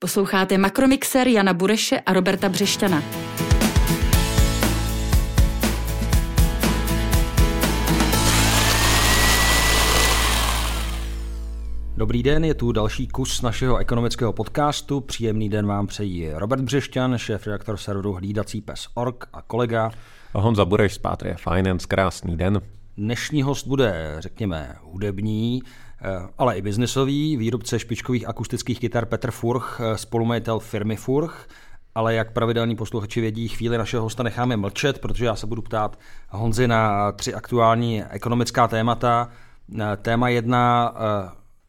Posloucháte Makromixer Jana Bureše a Roberta Břešťana. Dobrý den, je tu další kus našeho ekonomického podcastu. Příjemný den vám přejí Robert Břešťan, šéf-redaktor serveru Hlídací pes.org a kolega a Honza Bureš z Pátrie Finance. Krásný den. Dnešní host bude, řekněme, hudební, ale i biznesový, výrobce špičkových akustických kytar Petr Furch, eh, spolumajitel firmy Furch, ale jak pravidelní posluchači vědí, chvíli našeho hosta necháme mlčet, protože já se budu ptát Honzy na tři aktuální ekonomická témata. Eh, téma jedna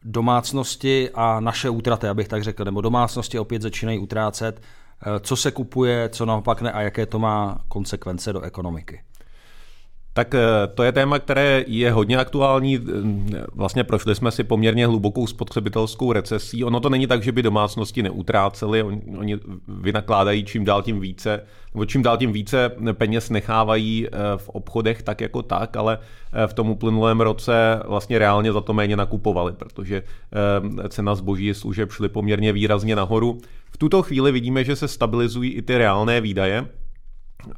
domácnosti a naše útraty, abych tak řekl, nebo domácnosti opět začínají utrácet. Co se kupuje, co naopak ne a jaké to má konsekvence do ekonomiky? Tak eh, to je téma, které je hodně aktuální. Eh, vlastně prošli jsme si poměrně hlubokou spotřebitelskou recesí. Ono to není tak, že by domácnosti neutráceli, oni vynakládají čím dál tím více, nebo čím dál tím více peněz nechávají eh, v obchodech tak jako tak, ale v tom uplynulém roce vlastně reálně za to méně nakupovali, protože cena zboží a služeb šly poměrně výrazně nahoru. V tuto chvíli vidíme, že se stabilizují i ty reálné výdaje,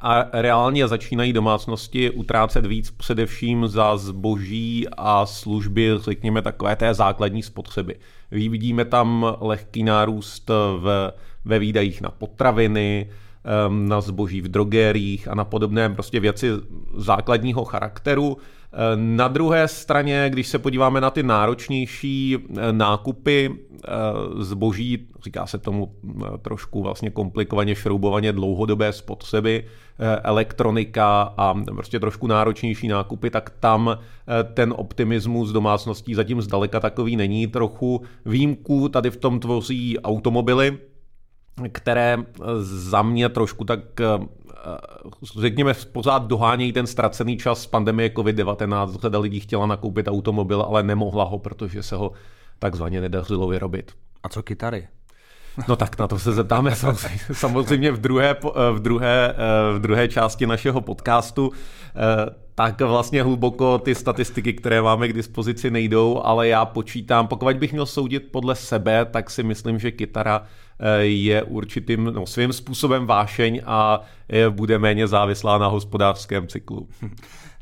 a reálně začínají domácnosti utrácet víc především za zboží a služby, řekněme takové té základní spotřeby. Vidíme tam lehký nárůst v, ve výdajích na potraviny, na zboží v drogériích a na podobné prostě věci základního charakteru. Na druhé straně, když se podíváme na ty náročnější eh, nákupy eh, zboží, říká se tomu eh, trošku vlastně komplikovaně, šroubovaně dlouhodobé spotřeby, elektronika a prostě trošku náročnější nákupy, tak tam ten optimismus domácností zatím zdaleka takový není. Trochu výjimku tady v tom tvoří automobily, které za mě trošku tak řekněme, pořád dohánějí ten ztracený čas z pandemie COVID-19. Řada lidí chtěla nakoupit automobil, ale nemohla ho, protože se ho takzvaně nedařilo vyrobit. A co kytary? No tak na to se zeptáme samozřejmě v druhé, v druhé, v druhé části našeho podcastu. Tak vlastně hluboko ty statistiky, které máme k dispozici, nejdou, ale já počítám, pokud bych měl soudit podle sebe, tak si myslím, že kytara je určitým no, svým způsobem vášeň a je, bude méně závislá na hospodářském cyklu.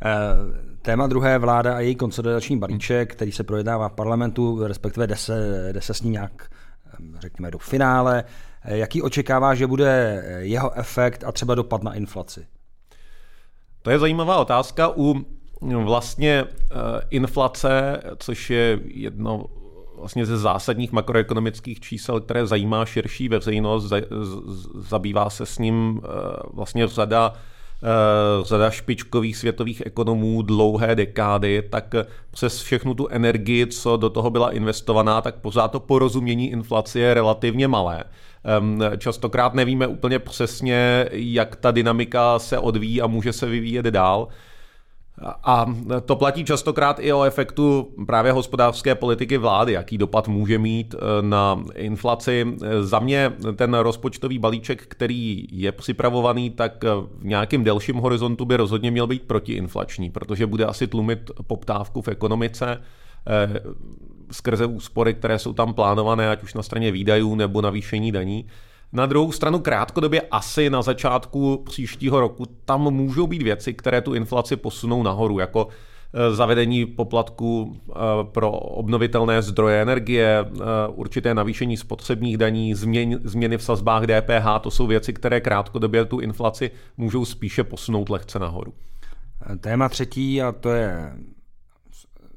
Eh, téma druhé vláda a její konsolidační balíček, který se projednává v parlamentu, respektive jde se, jde se s ním nějak, eh, řekněme, do finále. Eh, jaký očekává, že bude jeho efekt a třeba dopad na inflaci? To je zajímavá otázka. U vlastně inflace, což je jedno vlastně ze zásadních makroekonomických čísel, které zajímá širší veřejnost, zabývá se s ním eh, vlastně řada eh, řada špičkových světových ekonomů dlouhé dekády, tak přes všechnu tu energii, co do toho byla investovaná, tak pořád to porozumění inflace je relativně malé. Ehm, častokrát nevíme úplně přesně, jak ta dynamika se odvíjí a může se vyvíjet dál. A to platí častokrát i o efektu právě hospodářské politiky vlády, jaký dopad může mít e, na inflaci. Za mě ten rozpočtový balíček, který je připravovaný, tak v nějakém delším horizontu by rozhodně měl být protiinflační, protože bude asi tlumit poptávku v ekonomice skrze úspory, které jsou tam plánované, ať už na straně výdajů nebo navýšení daní. Na druhou stranu krátkodobě asi na začátku příštího roku tam můžou být věci, které tu inflaci posunou nahoru, jako e, zavedení poplatku e, pro obnovitelné zdroje energie, e, určité navýšení spotřebních daní, změny v sazbách DPH, to jsou věci, které krátkodobě tu inflaci můžou spíše posunout lehce nahoru. Téma třetí, a to je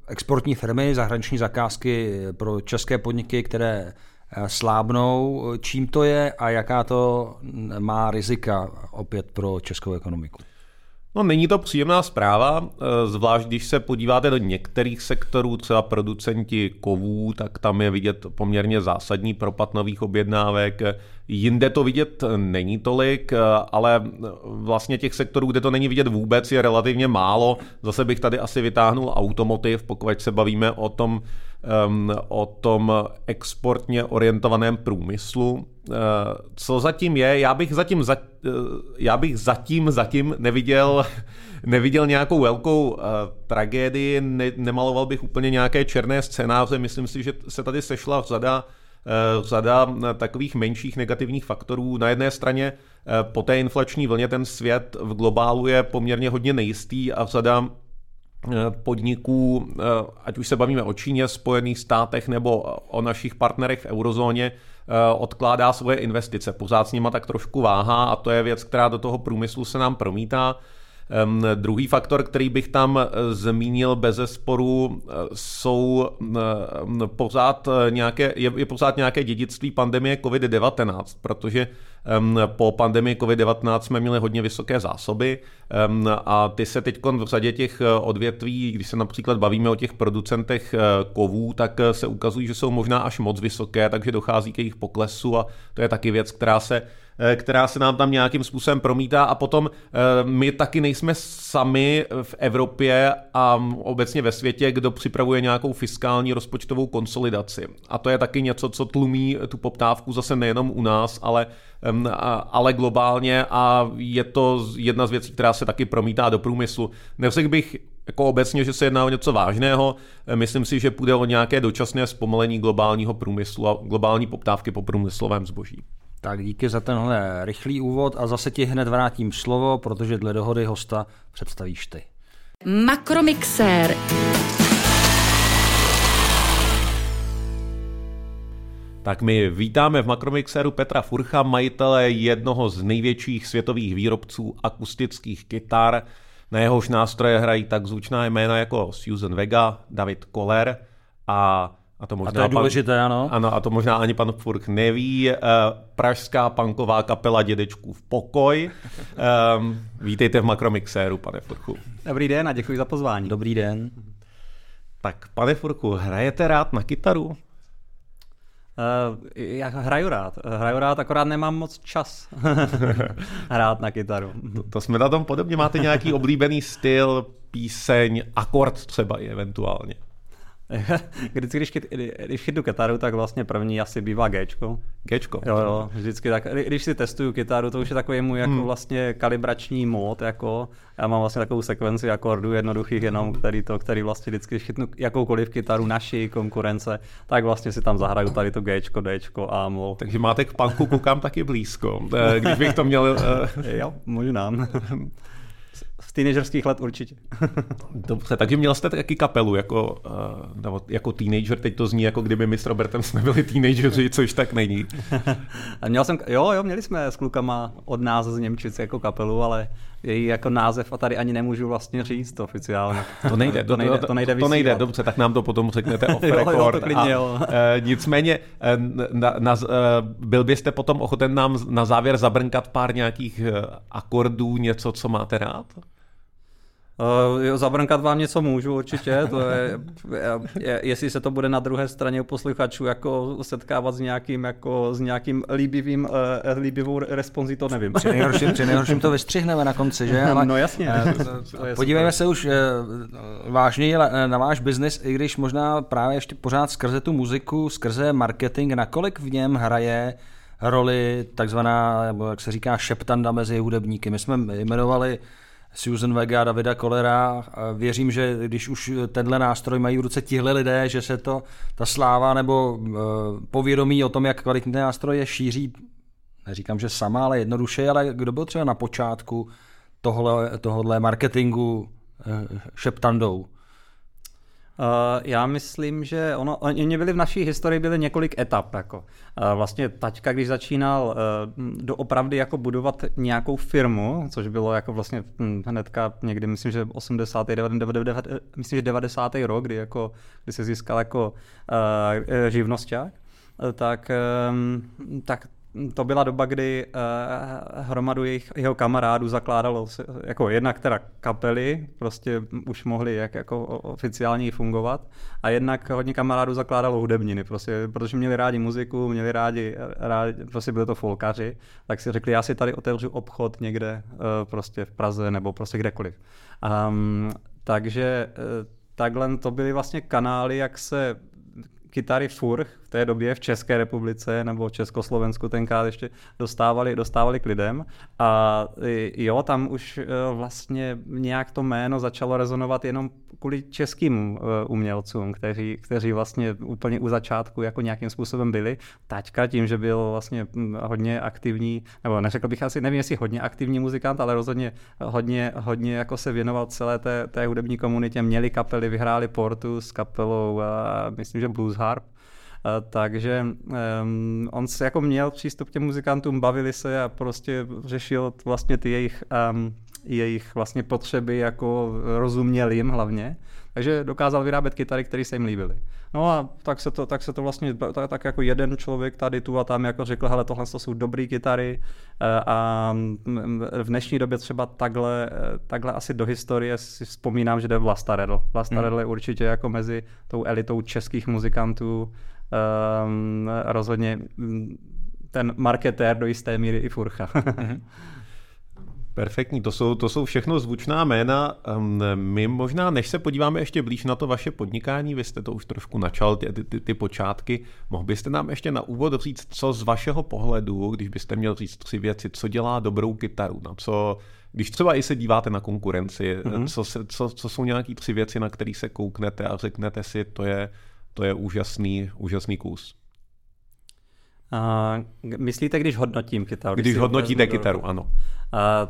exportní firmy, zahraniční zakázky pro české podniky, které Eh, slábnou. Čím to je a jaká to má rizika opět pro českou ekonomiku? No není to příjemná zpráva, eh, zvlášť když se podíváte do některých sektorů, třeba producenti kovů, tak tam je vidět poměrně zásadní propad nových objednávek. Jinde to vidět není tolik, eh, ale vlastně těch sektorů, kde to není vidět vůbec, je relativně málo. Zase bych tady asi vytáhnul automotiv, pokud se bavíme o tom, o tom exportně orientovaném průmyslu. Uh, co zatím je? Já bych zatím, za, uh, já bych zatím, zatím neviděl, neviděl nějakou velkou uh, tragédii, ne, nemaloval bych úplně nějaké černé scénáře. Myslím si, že se tady sešla řada řada takových menších negativních faktorů. Na jedné straně po té inflační vlně ten svět v globálu je poměrně hodně nejistý a řada podniků, ať už se bavíme o Číně, Spojených státech nebo o našich partnerech v eurozóně, odkládá svoje investice. Pořád s nima tak trošku váhá a to je věc, která do toho průmyslu se nám promítá. Um, druhý faktor, který bych tam eh, zmínil bez sporu, eh, jsou um, pořád nějaké, je, je pořád nějaké dědictví pandemie COVID-19, protože po pandemii COVID-19 jsme měli hodně vysoké zásoby a ty se teď v řadě těch odvětví, když se například bavíme o těch producentech kovů, tak se ukazují, že jsou možná až moc vysoké, takže dochází k jejich poklesu a to je taky věc, která se Eh, která se nám tam nějakým způsobem promítá a potom eh, my taky nejsme sami v Evropě a obecně ve světě, kdo připravuje nějakou fiskální rozpočtovou konsolidaci. A to je taky něco, co tlumí tu poptávku zase nejenom u nás, ale, ale globálně a je to jedna z věcí, která se taky promítá do průmyslu. Neřekl bych jako obecně, že se jedná o něco vážného. Eh, myslím si, že půjde o nějaké dočasné zpomalení globálního průmyslu a globální poptávky po průmyslovém zboží. Tak díky za tenhle rychlý úvod a zase ti hned vrátím slovo, protože dle dohody hosta představíš ty. Makromixér. Tak my vítáme v Makromixéru Petra Furcha, majitele jednoho z největších světových výrobců akustických kytar. Na jehož nástroje hrají tak zvučná jména jako Susan Vega, David Koller a a to, možná a to je důležité, pan, ano. Ano, a to možná ani pan Furk neví. Uh, pražská punková kapela Dědečků v pokoj. Um, vítejte v Makromixéru, pane Furku. Dobrý den a děkuji za pozvání. Dobrý den. Tak, pane Furku, hrajete rád na kytaru? Uh, já hraju rád. Hraju rád, akorát nemám moc čas hrát na kytaru. To, to jsme na tom podobně. Máte nějaký oblíbený styl, píseň, akord třeba i eventuálně? vždycky, když, když chytnu kytaru, tak vlastně první asi bývá Gčko. Gčko? Jo, jo, vždycky tak. Když si testuju kytaru, to už je takový můj jako hmm. vlastně kalibrační mód, jako já mám vlastně takovou sekvenci akordů jednoduchých jenom, který to, který vlastně vždycky, když chytnu jakoukoliv kytaru naší konkurence, tak vlastně si tam zahraju tady to Gčko, Dčko, A mol. Takže máte k punku koukám taky blízko. Eh, když bych to měl... Eh, jo, možná z teenagerských let určitě. Dobře, takže měl jste taky kapelu jako, uh, jako teenager, teď to zní jako kdyby my s Robertem jsme byli teenageři, což tak není. měl jsem, jo, jo, měli jsme s klukama od nás z Němčice jako kapelu, ale její jako název a tady ani nemůžu vlastně říct oficiálně. To nejde, to nejde, to, to nejde, to nejde dobře, tak nám to potom řeknete off record. jo, jo, to klidně, jo. A, e, nicméně, e, na, na, e, byl byste potom ochoten nám na závěr zabrnkat pár nějakých akordů, něco, co máte rád? Uh, jo, zabrnkat vám něco můžu určitě, to je, je, jestli se to bude na druhé straně u posluchačů jako setkávat s nějakým, jako, s nějakým líbivým, uh, líbivou responsí, to nevím. Při nejhorším, při nejhorším to vystřihneme na konci, že? Ale, no jasně. Uh, podívejme se už uh, vážně na váš biznis, i když možná právě ještě pořád skrze tu muziku, skrze marketing, nakolik v něm hraje roli takzvaná, nebo jak se říká, šeptanda mezi hudebníky. My jsme jmenovali Susan Vega, Davida Kolera. Věřím, že když už tenhle nástroj mají v ruce tihle lidé, že se to ta sláva nebo uh, povědomí o tom, jak kvalitní nástroj je, šíří, neříkám, že sama, ale jednoduše, ale kdo byl třeba na počátku tohle, tohle marketingu šeptandou? Uh, já myslím, že ono, oni byli v naší historii byly několik etap. Jako. Uh, vlastně taťka, když začínal uh, doopravdy jako budovat nějakou firmu, což bylo jako vlastně hm, hnedka někdy, myslím, že 80. 90, myslím, že 90. rok, kdy, jako, kdy se získal jako uh, živnosták, tak, um, tak to byla doba, kdy uh, hromadu jejich, jeho kamarádů zakládalo jako jednak teda kapely, prostě už mohli jak jako oficiálně fungovat a jednak hodně kamarádů zakládalo hudebniny, prostě, protože měli rádi muziku, měli rádi, rádi, prostě byli to folkaři, tak si řekli, já si tady otevřu obchod někde uh, prostě v Praze nebo prostě kdekoliv. Um, takže uh, takhle to byly vlastně kanály, jak se kytary Furch té době v České republice nebo Československu tenkrát ještě dostávali, dostávali k lidem. A jo, tam už e, vlastně nějak to jméno začalo rezonovat jenom kvůli českým e, umělcům, kteří, kteří vlastně úplně u začátku jako nějakým způsobem byli. Taťka tím, že byl vlastně hodně aktivní, nebo neřekl bych asi, nevím jestli hodně aktivní muzikant, ale rozhodně hodně, hodně jako se věnoval celé té, té hudební komunitě, měli kapely, vyhráli portu s kapelou, myslím, že Blues Harp, takže um, on se jako měl přístup k těm muzikantům, bavili se a prostě řešil vlastně ty jejich, um, jejich vlastně potřeby, jako rozuměl jim hlavně. Takže dokázal vyrábět kytary, které se jim líbily. No a tak se to, tak se to vlastně, tak, tak jako jeden člověk tady tu a tam jako řekl, hele, tohle to jsou dobré kytary e, a v dnešní době třeba takhle, e, takhle asi do historie si vzpomínám, že jde Vlasta Redl. Vlasta hmm. Redl je určitě jako mezi tou elitou českých muzikantů um, rozhodně ten marketér do jisté míry i Furcha. Mhm. Perfektní, to jsou, to jsou všechno zvučná jména. My možná, než se podíváme ještě blíž na to vaše podnikání, vy jste to už trošku načal, ty, ty, ty, počátky, mohl byste nám ještě na úvod říct, co z vašeho pohledu, když byste měl říct tři věci, co dělá dobrou kytaru, na co, když třeba i se díváte na konkurenci, mm-hmm. co, se, co, co jsou nějaký tři věci, na které se kouknete a řeknete si, to je, to je úžasný, úžasný kus. Uh, myslíte, když hodnotím kytaru? Když, když hodnotíte kytaru, ano. Uh,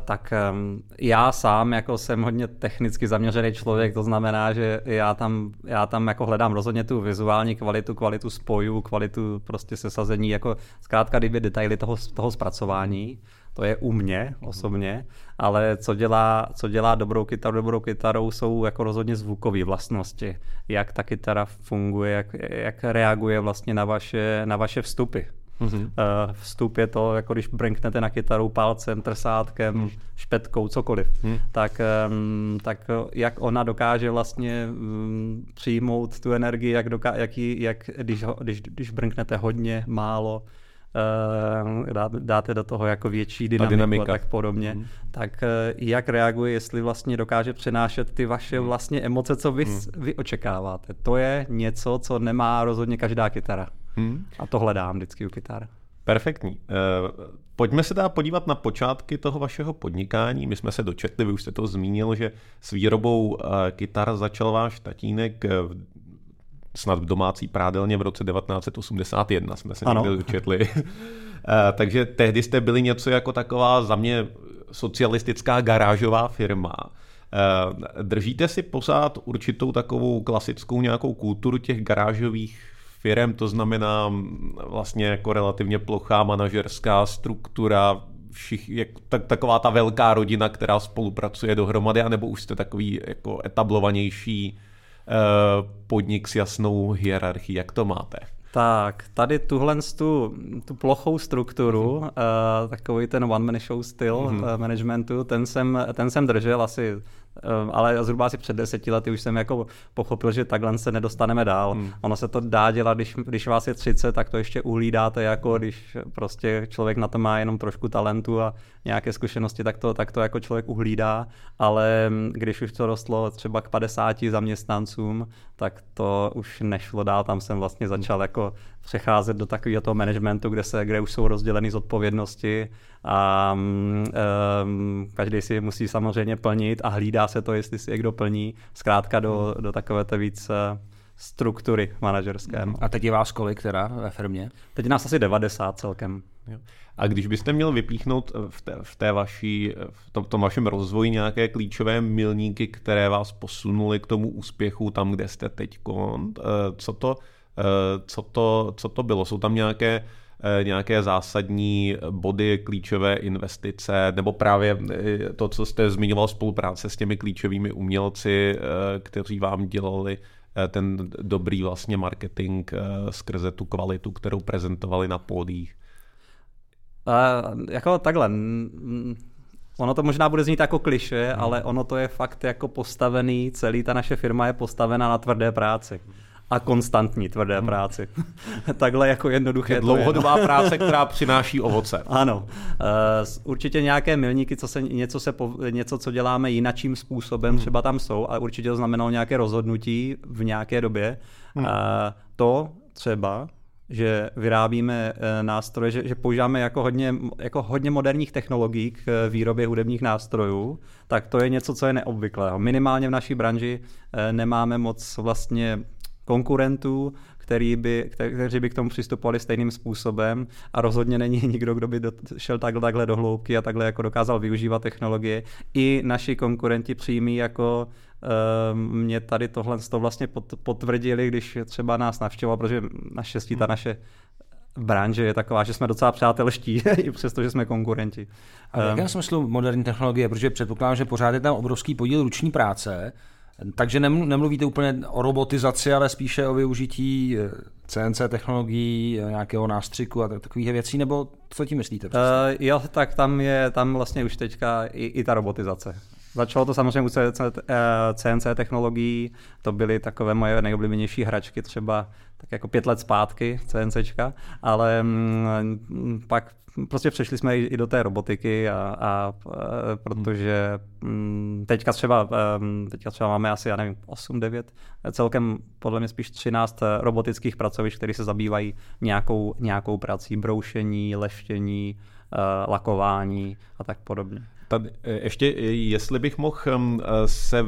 tak um, já sám jako jsem hodně technicky zaměřený člověk, to znamená, že já tam, já tam jako hledám rozhodně tu vizuální kvalitu, kvalitu spojů, kvalitu prostě sesazení, jako zkrátka kdyby detaily toho, toho zpracování to je u mě osobně, ale co dělá, co dělá dobrou kytaru dobrou kytarou, jsou jako rozhodně zvukové vlastnosti. Jak ta kytara funguje, jak, jak reaguje vlastně na vaše, na vaše vstupy. Mm-hmm. Vstup je to, jako když brinknete na kytaru palcem, trsátkem, mm. špetkou, cokoliv. Mm. Tak, tak jak ona dokáže vlastně mm, přijmout tu energii, jak, doká- jak, jí, jak když, když, když brinknete hodně, málo, dáte do toho jako větší dynamiku dynamika. a tak podobně, mm. tak uh, jak reaguje, jestli vlastně dokáže přenášet ty vaše mm. vlastně emoce, co vy, mm. vy očekáváte. To je něco, co nemá rozhodně každá kytara. Mm. A to hledám vždycky u kytar. Perfektní. Uh, pojďme se dá podívat na počátky toho vašeho podnikání. My jsme se dočetli, vy už jste to zmínil, že s výrobou kytar začal váš tatínek v snad v domácí prádelně v roce 1981 jsme se ano. někde dočetli. Eh, takže tehdy jste byli něco jako taková za mě socialistická garážová firma. Eh, držíte si pořád určitou takovou klasickou nějakou kulturu těch garážových firm, to znamená vlastně jako relativně plochá manažerská struktura, všich, jak, tak, taková ta velká rodina, která spolupracuje dohromady, anebo už jste takový jako etablovanější podnik s jasnou hierarchií. Jak to máte? Tak, tady tuhle tu, tu plochou strukturu, mm-hmm. uh, takový ten one-man show styl mm-hmm. uh, managementu, ten jsem, ten jsem držel asi ale zhruba asi před deseti lety už jsem jako pochopil, že takhle se nedostaneme dál. Hmm. Ono se to dá dělat, když, když vás je 30, tak to ještě uhlídáte, jako když prostě člověk na to má jenom trošku talentu a nějaké zkušenosti, tak to, tak to jako člověk uhlídá, ale hm, když už to rostlo třeba k 50 zaměstnancům, tak to už nešlo dál, tam jsem vlastně začal jako přecházet do takového toho managementu, kde, se, kde už jsou rozděleny zodpovědnosti a um, každý si musí samozřejmě plnit a hlídá se to, jestli si někdo plní, zkrátka do, do takové té víc eh, struktury manažerské. A teď je vás kolik teda ve firmě? Teď nás asi 90 celkem. Jo. A když byste měl vypíchnout v té, v té vaší, v tom, tom vašem rozvoji nějaké klíčové milníky, které vás posunuly k tomu úspěchu tam, kde jste teď, eh, co to, eh, co to, co to bylo? Jsou tam nějaké Eh, nějaké zásadní body, klíčové investice, nebo právě eh, to, co jste zmiňoval, spolupráce s těmi klíčovými umělci, eh, kteří vám dělali ten dobrý vlastně marketing skrze tu kvalitu, kterou prezentovali na pódích? Uh, jako takhle, Ono to možná bude znít jako kliše, hmm. ale ono to je fakt jako postavený, celý ta naše firma je postavena na tvrdé práci a konstantní tvrdé hmm. práci. Takhle jako jednoduché. Je dlouhodobá je. práce, která přináší ovoce. Ano. Uh, určitě nějaké milníky, co se, něco, se po, něco, co děláme jinakým způsobem, hmm. třeba tam jsou, ale určitě to znamenalo nějaké rozhodnutí v nějaké době. Hmm. Uh, to třeba že vyrábíme eh, nástroje, že, že používáme jako hodně, jako hodně moderních technologií k výrobě hudebních nástrojů, tak to je něco, co je neobvyklého. Minimálně v naší branži nemáme moc vlastně konkurentů, který by, kteří by k tomu přistupovali stejným způsobem a rozhodně není nikdo, kdo by šel takhle, takhle do hloubky a takhle jako dokázal využívat technologie. I naši konkurenti přímí jako uh, mě tady tohle to vlastně potvrdili, když třeba nás navštěvoval, protože naštěstí ta hmm. naše branže je taková, že jsme docela přátelští, i přesto, že jsme konkurenti. A v jakém ehm. smyslu moderní technologie? Protože předpokládám, že pořád je tam obrovský podíl ruční práce, takže nemluvíte úplně o robotizaci, ale spíše o využití CNC eh, technologií, eh, nějakého nástřiku a takových věcí, nebo co tím myslíte? Uh, jo, tak tam je tam vlastně už teďka i, i ta robotizace. Začalo to samozřejmě u CNC, CNC technologií, to byly takové moje nejoblíbenější hračky, třeba tak jako pět let zpátky CNCčka, ale mm, pak prostě přešli jsme i, do té robotiky a, a, a protože mm, teďka třeba, teďka třeba máme asi, já nevím, 8, 9, celkem podle mě spíš 13 robotických pracovišť, které se zabývají nějakou, nějakou prací, broušení, leštění, lakování a tak podobně. Tady, e, ještě, jestli bych mohl se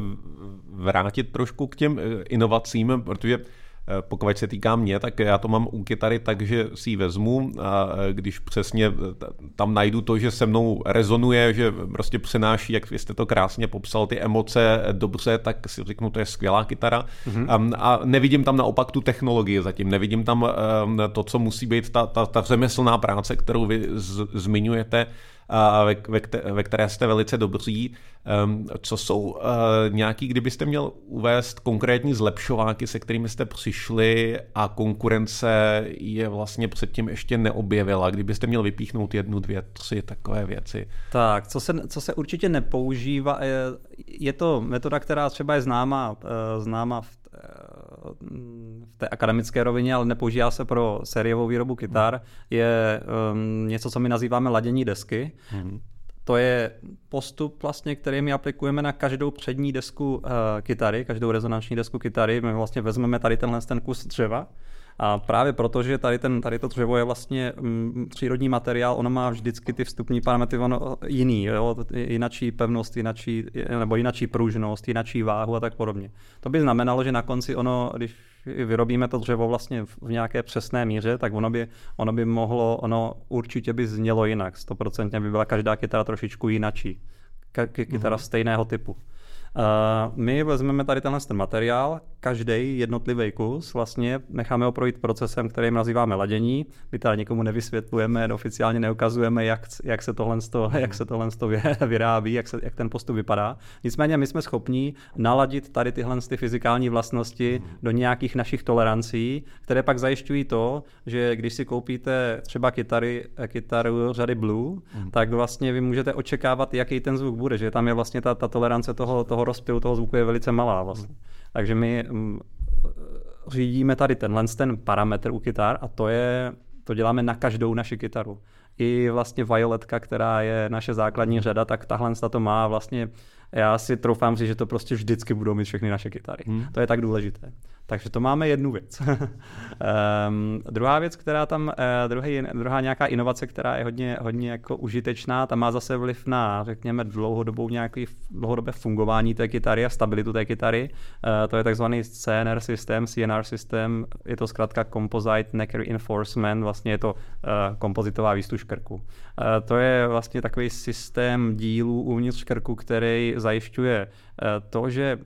vrátit trošku k těm e, inovacím, protože pokud se týká mě, tak já to mám u kytary tak, že si ji vezmu a když přesně tam najdu to, že se mnou rezonuje, že prostě přenáší, jak jste to krásně popsal, ty emoce dobře, tak si řeknu, to je skvělá kytara. Mm-hmm. A nevidím tam naopak tu technologii zatím, nevidím tam to, co musí být ta, ta, ta řemeslná práce, kterou vy z, zmiňujete, ve, ve, ve které jste velice dobří. Ehm, co jsou eh, nějaký, kdybyste měl uvést konkrétní zlepšováky, se kterými jste přišli a konkurence je vlastně předtím ještě neobjevila? Kdybyste měl vypíchnout jednu, dvě, tři takové věci. Tak, co se, co se určitě nepoužívá, je, je to metoda, která třeba je známá, eh, známá v v té akademické rovině, ale nepoužívá se pro sériovou výrobu kytar, je um, něco, co my nazýváme ladění desky. Mm-hmm. To je postup, vlastně, který my aplikujeme na každou přední desku uh, kytary, každou rezonanční desku kytary. My vlastně vezmeme tady tenhle ten kus dřeva, a právě proto, že tady, ten, tady to dřevo je vlastně mm, přírodní materiál, ono má vždycky ty vstupní parametry ono, jiný, jo? jinačí pevnost, jinačí, nebo jinačí pružnost, jinačí váhu a tak podobně. To by znamenalo, že na konci ono, když vyrobíme to dřevo vlastně v nějaké přesné míře, tak ono by, ono by mohlo, ono určitě by znělo jinak. Stoprocentně by byla každá kytara trošičku jinačí. Kytara mm-hmm. stejného typu. Uh, my vezmeme tady tenhle ten materiál, každý jednotlivý kus vlastně necháme ho projít procesem, který nazýváme ladění. My tady nikomu nevysvětlujeme, oficiálně neukazujeme, jak, jak se tohle, jak se tohle vyrábí, jak, se, jak ten postup vypadá. Nicméně my jsme schopni naladit tady tyhle ty fyzikální vlastnosti do nějakých našich tolerancí, které pak zajišťují to, že když si koupíte třeba kytary, kytaru řady Blue, mm. tak vlastně vy můžete očekávat, jaký ten zvuk bude, že tam je vlastně ta, ta tolerance toho, toho rozptylu toho zvuku je velice malá vlastně. Takže my mm, řídíme tady tenhle ten parametr u kytar a to je, to děláme na každou naši kytaru. I vlastně Violetka, která je naše základní řada, tak tahle to má vlastně, já si troufám říct, že to prostě vždycky budou mít všechny naše kytary. Hmm. To je tak důležité. Takže to máme jednu věc. um, druhá věc, která tam, uh, druhý, druhá nějaká inovace, která je hodně, hodně jako užitečná, ta má zase vliv na, řekněme, dlouhodobou nějaký dlouhodobé fungování té kytary a stabilitu té kytary. Uh, to je takzvaný CNR systém, CNR systém, je to zkrátka Composite Neck Reinforcement, vlastně je to uh, kompozitová výstuž krku. Uh, to je vlastně takový systém dílů uvnitř krku, který zajišťuje uh, to, že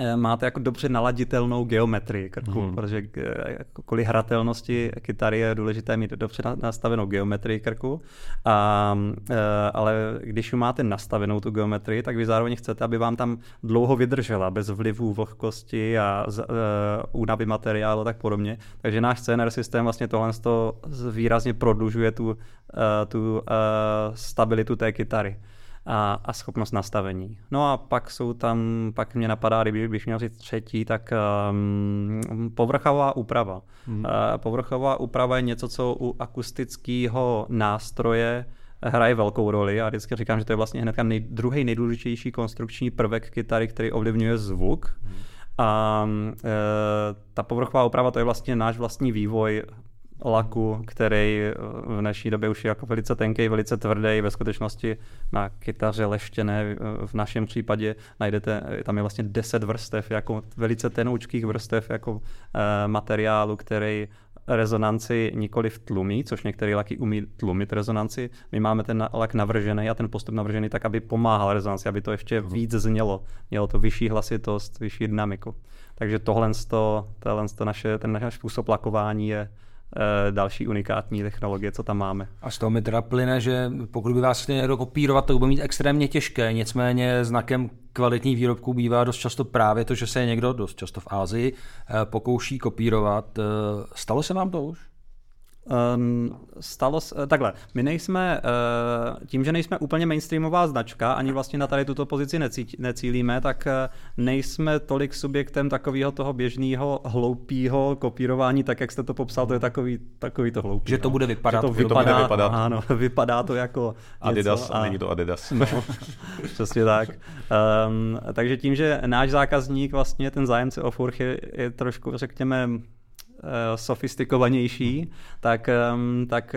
Eh, máte jako dobře naladitelnou geometrii krku, mm. protože eh, kvůli hratelnosti kytary je důležité mít dobře nastavenou geometrii krku, a, eh, ale když máte nastavenou tu geometrii, tak vy zároveň chcete, aby vám tam dlouho vydržela, bez vlivů vlhkosti a únavy materiálu a tak podobně. Takže náš CNR systém vlastně tohle výrazně prodlužuje tu, tu stabilitu té kytary a, a schopnost nastavení. No a pak jsou tam, pak mě napadá, kdyby bych měl říct třetí, tak um, povrchová úprava. Hmm. Uh, povrchová úprava je něco, co u akustického nástroje hraje velkou roli. Já vždycky říkám, že to je vlastně hnedka nej, druhý nejdůležitější konstrukční prvek kytary, který ovlivňuje zvuk. Hmm. A e, ta povrchová úprava to je vlastně náš vlastní vývoj laku, který v dnešní době už je jako velice tenký, velice tvrdý. Ve skutečnosti na kytaře leštěné v našem případě najdete, tam je vlastně 10 vrstev, jako velice tenoučkých vrstev jako eh, materiálu, který rezonanci nikoli v tlumí, což některé laky umí tlumit rezonanci. My máme ten lak navržený a ten postup navržený tak, aby pomáhal rezonanci, aby to ještě mhm. víc znělo. Mělo to vyšší hlasitost, vyšší dynamiku. Takže tohle, tohle naše, ten náš způsob lakování je další unikátní technologie, co tam máme. A z toho mi teda plyne, že pokud by vás chtěl někdo kopírovat, to bude mít extrémně těžké. Nicméně znakem kvalitních výrobků bývá dost často právě to, že se někdo, dost často v Ázii, e, pokouší kopírovat. E, stalo se vám to už? Um, stalo se, takhle, my nejsme, uh, tím, že nejsme úplně mainstreamová značka, ani vlastně na tady tuto pozici necí, necílíme, tak uh, nejsme tolik subjektem takového toho běžného hloupého kopírování, tak jak jste to popsal, to je takový, takový to hloupý. Že to no. bude vypadat. Že to, vypadá, to bude vypadat. Ano, vypadá to jako Adidas, něco, a není to Adidas. No, přesně tak. Um, takže tím, že náš zákazník, vlastně ten zájemce o furch je, je trošku, řekněme, sofistikovanější, tak, tak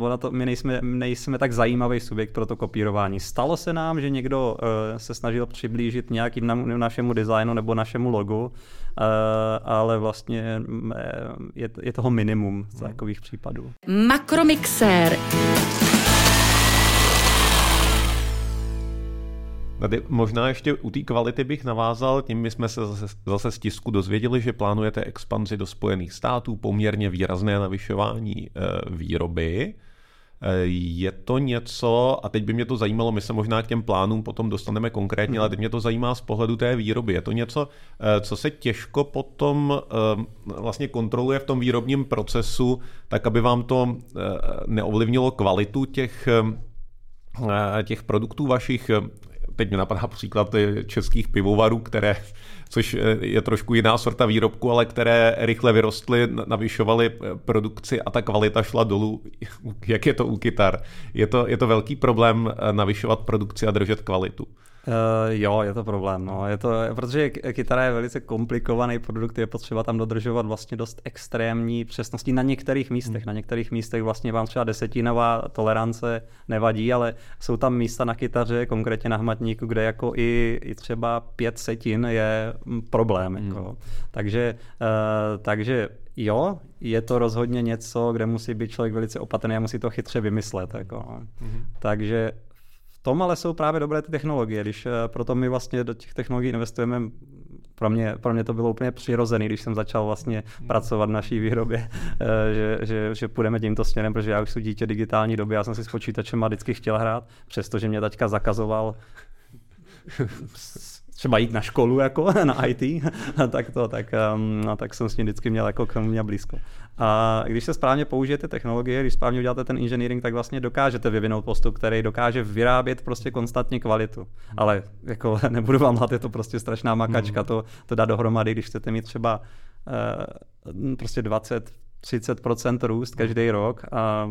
ona to, my nejsme, nejsme tak zajímavý subjekt pro to kopírování. Stalo se nám, že někdo eh, se snažil přiblížit nějakým našemu designu nebo našemu logu, eh, ale vlastně je, je toho minimum z takových případů. Makromixér. Tady možná ještě u té kvality bych navázal, tím my jsme se zase, zase z tisku dozvěděli, že plánujete expanzi do Spojených států, poměrně výrazné navyšování e, výroby. E, je to něco, a teď by mě to zajímalo, my se možná k těm plánům potom dostaneme konkrétně, ale teď mě to zajímá z pohledu té výroby. Je to něco, e, co se těžko potom vlastně kontroluje v tom výrobním procesu, tak aby vám to neovlivnilo kvalitu těch těch produktů vašich teď mě napadá příklad českých pivovarů, které, což je trošku jiná sorta výrobku, ale které rychle vyrostly, navyšovaly produkci a ta kvalita šla dolů. Jak je to u kytar? Je to, je to velký problém navyšovat produkci a držet kvalitu. Uh, jo, je to problém, no. Je to, protože kytara je velice komplikovaný produkt, je potřeba tam dodržovat vlastně dost extrémní přesnosti na některých místech. Hmm. Na některých místech vlastně vám třeba desetinová tolerance nevadí, ale jsou tam místa na kytaře, konkrétně na hmatníku, kde jako i, i třeba pět setin je mm, problém. Hmm. Jako. Takže, uh, takže jo, je to rozhodně něco, kde musí být člověk velice opatrný a musí to chytře vymyslet. Jako. Hmm. Takže tom ale jsou právě dobré ty technologie, když eh, proto my vlastně do těch technologií investujeme pro mě, pro mě to bylo úplně přirozené, když jsem začal vlastně hmm. pracovat v naší výrobě, eh, že, že, že půjdeme tímto směrem, protože já už jsem dítě digitální doby, já jsem si s počítačem vždycky chtěl hrát, přestože mě taťka zakazoval třeba jít na školu jako na IT, tak to, tak, um, no, tak jsem s ním vždycky měl jako k mě blízko. A když se správně použijete technologie, když správně uděláte ten engineering, tak vlastně dokážete vyvinout postup, který dokáže vyrábět prostě konstantně kvalitu. Ale jako nebudu vám hlát, je to prostě strašná makačka, mm. to, to dá dohromady, když chcete mít třeba uh, prostě 20 30% růst každý rok a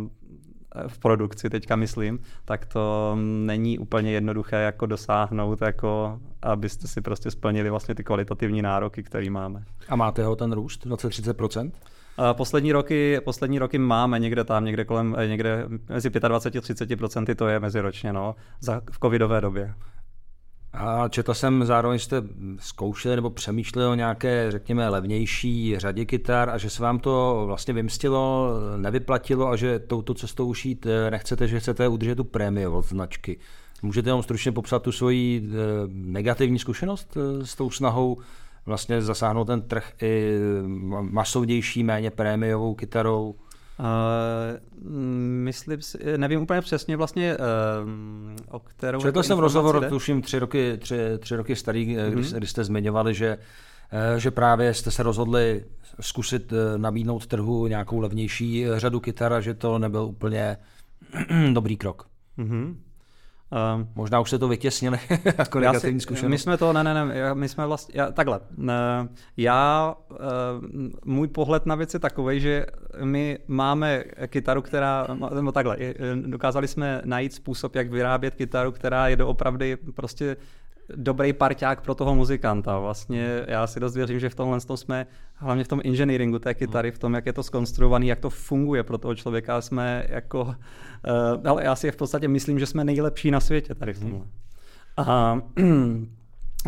v produkci teďka myslím, tak to není úplně jednoduché jako dosáhnout, jako abyste si prostě splnili vlastně ty kvalitativní nároky, které máme. A máte ho ten růst 20-30%? Poslední roky, poslední roky máme někde tam, někde kolem, někde mezi 25-30% to je meziročně, no, za, v covidové době. A četl jsem zároveň, že jste zkoušeli nebo přemýšleli o nějaké, řekněme, levnější řadě kytar a že se vám to vlastně vymstilo, nevyplatilo a že touto cestou už jít eh, nechcete, že chcete udržet tu prémii od značky. Můžete jenom stručně popsat tu svoji eh, negativní zkušenost eh, s tou snahou vlastně zasáhnout ten trh i masovnější, méně prémiovou kytarou? Uh, myslím si, nevím úplně přesně vlastně, uh, o kterou... Četl jsem rozhovor, jde? tuším tři roky, tři, tři roky starý, mm-hmm. kdy, kdy jste zmiňovali, že, že právě jste se rozhodli zkusit nabídnout trhu nějakou levnější řadu kytar a že to nebyl úplně dobrý krok. Mm-hmm. Uh, Možná už se to vytěsnili jako negativní zkušenost. My jsme to, ne, ne, ne, my jsme vlastně, já, takhle, já, uh, můj pohled na věc je takový, že my máme kytaru, která, nebo takhle, dokázali jsme najít způsob, jak vyrábět kytaru, která je doopravdy prostě dobrý parťák pro toho muzikanta. Vlastně já si dost věřím, že v tomhle jsme, hlavně v tom engineeringu té kytary, v tom, jak je to skonstruovaný, jak to funguje pro toho člověka, jsme jako, uh, ale já si v podstatě myslím, že jsme nejlepší na světě tady v tomhle. A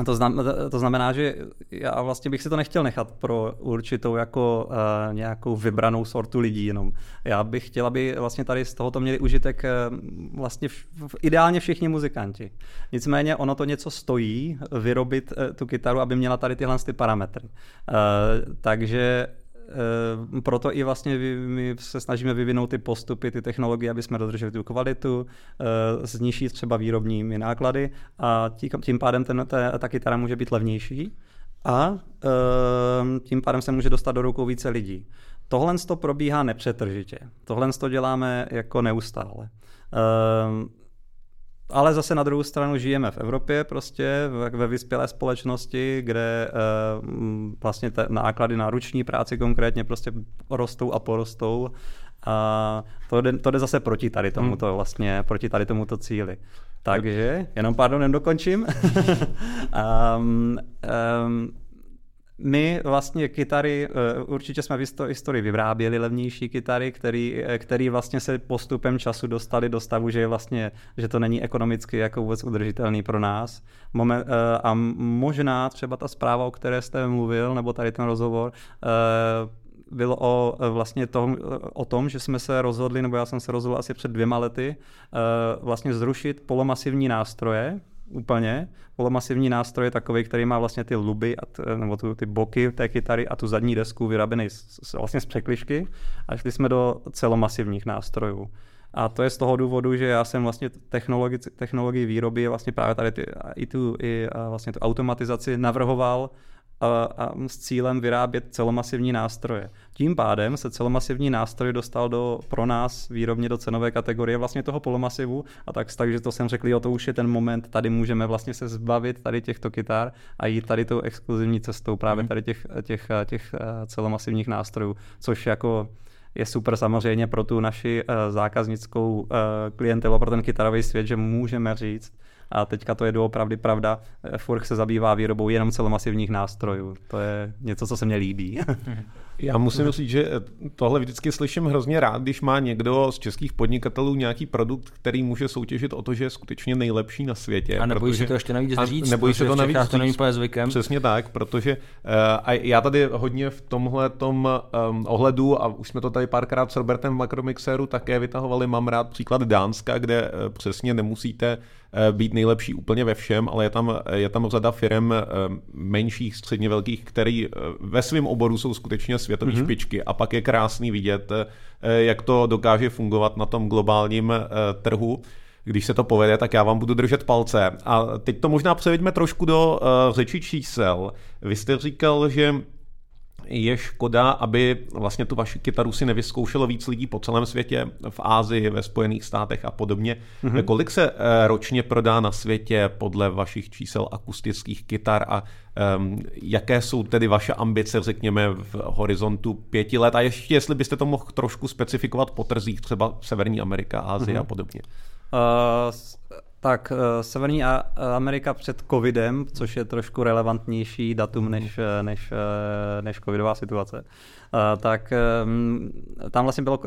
to, znam, to znamená, že já vlastně bych si to nechtěl nechat pro určitou jako uh, nějakou vybranou sortu lidí jenom. Já bych chtěl, aby vlastně tady z tohoto měli užitek uh, vlastně v, v, ideálně všichni muzikanti. Nicméně ono to něco stojí vyrobit uh, tu kytaru, aby měla tady tyhle ty parametry. Uh, takže proto i vlastně my se snažíme vyvinout ty postupy, ty technologie, aby jsme dodrželi tu kvalitu, eh, znižit třeba výrobními náklady a tím pádem ten, ta, ta kytara může být levnější a eh, tím pádem se může dostat do rukou více lidí. Tohle to probíhá nepřetržitě. Tohle to děláme jako neustále ale zase na druhou stranu žijeme v Evropě prostě, ve vyspělé společnosti, kde uh, vlastně te náklady na ruční práci konkrétně prostě rostou a porostou. A to jde, to jde zase proti tady tomuto hmm. vlastně, proti tady tomuto cíli. Takže, jenom pardon, dokončím. um, um, my vlastně kytary, eh, určitě jsme v historii vyráběli levnější kytary, který, eh, který vlastně se postupem času dostali do stavu, že, je vlastně, že to není ekonomicky jako vůbec udržitelný pro nás. Moment, eh, a možná třeba ta zpráva, o které jste mluvil, nebo tady ten rozhovor, bylo o vlastně tom, o tom, že jsme se rozhodli, nebo já jsem se rozhodl asi před dvěma lety, vlastně zrušit polomasivní nástroje, úplně. Polomasivní nástroj je takový, který má vlastně ty luby, a t, nebo tu, ty boky té kytary a tu zadní desku vyrabený z, vlastně z překlišky a šli jsme do celomasivních nástrojů. A to je z toho důvodu, že já jsem vlastně technologii, technologii výroby vlastně právě tady ty, i tu i vlastně tu automatizaci navrhoval a, a s cílem vyrábět celomasivní nástroje. Tím pádem se celomasivní nástroj dostal do, pro nás výrobně do cenové kategorie vlastně toho polomasivu a tak, takže to jsem řekl, jo, to už je ten moment, tady můžeme vlastně se zbavit tady těchto kytar a jít tady tou exkluzivní cestou právě mhm. tady těch, těch, těch eh, celomasivních nástrojů, což jako je super samozřejmě pro tu naši uh, zákaznickou uh, klientelu, pro ten kytarový svět, že můžeme říct, a teďka to je doopravdy pravda. Furch se zabývá výrobou jenom celomasivních nástrojů. To je něco, co se mně líbí. Já musím říct, že tohle vždycky slyším hrozně rád, když má někdo z českých podnikatelů nějaký produkt, který může soutěžit o to, že je skutečně nejlepší na světě. A nebojí se to ještě navíc říct, nebojí se to navíc to není zvykem. Přesně tak, protože uh, a já tady hodně v tomhle tom um, ohledu, a už jsme to tady párkrát s Robertem v Makromixeru také vytahovali, mám rád příklad Dánska, kde uh, přesně nemusíte uh, být nejlepší úplně ve všem, ale je tam, je tam řada firm uh, menších, středně velkých, který uh, ve svém oboru jsou skutečně světové mm-hmm. špičky a pak je krásný vidět, eh, jak to dokáže fungovat na tom globálním eh, trhu. Když se to povede, tak já vám budu držet palce. A teď to možná převeďme trošku do uh, řeči čísel. Vy jste říkal, že je škoda, aby vlastně tu vaši kytaru si nevyzkoušelo víc lidí po celém světě, v Ázii, ve Spojených státech a podobně. Mm-hmm. Kolik se eh, ročně prodá na světě podle vašich čísel akustických kytar a um, jaké jsou tedy vaše ambice, řekněme, v horizontu pěti let? A ještě, jestli byste to mohl trošku specifikovat po trzích, třeba Severní Amerika, Ázie mm-hmm. a podobně. Uh, tak uh, Severní Amerika před covidem, což je trošku relevantnější datum než, eh, než, eh, než covidová situace, tak tam vlastně bylo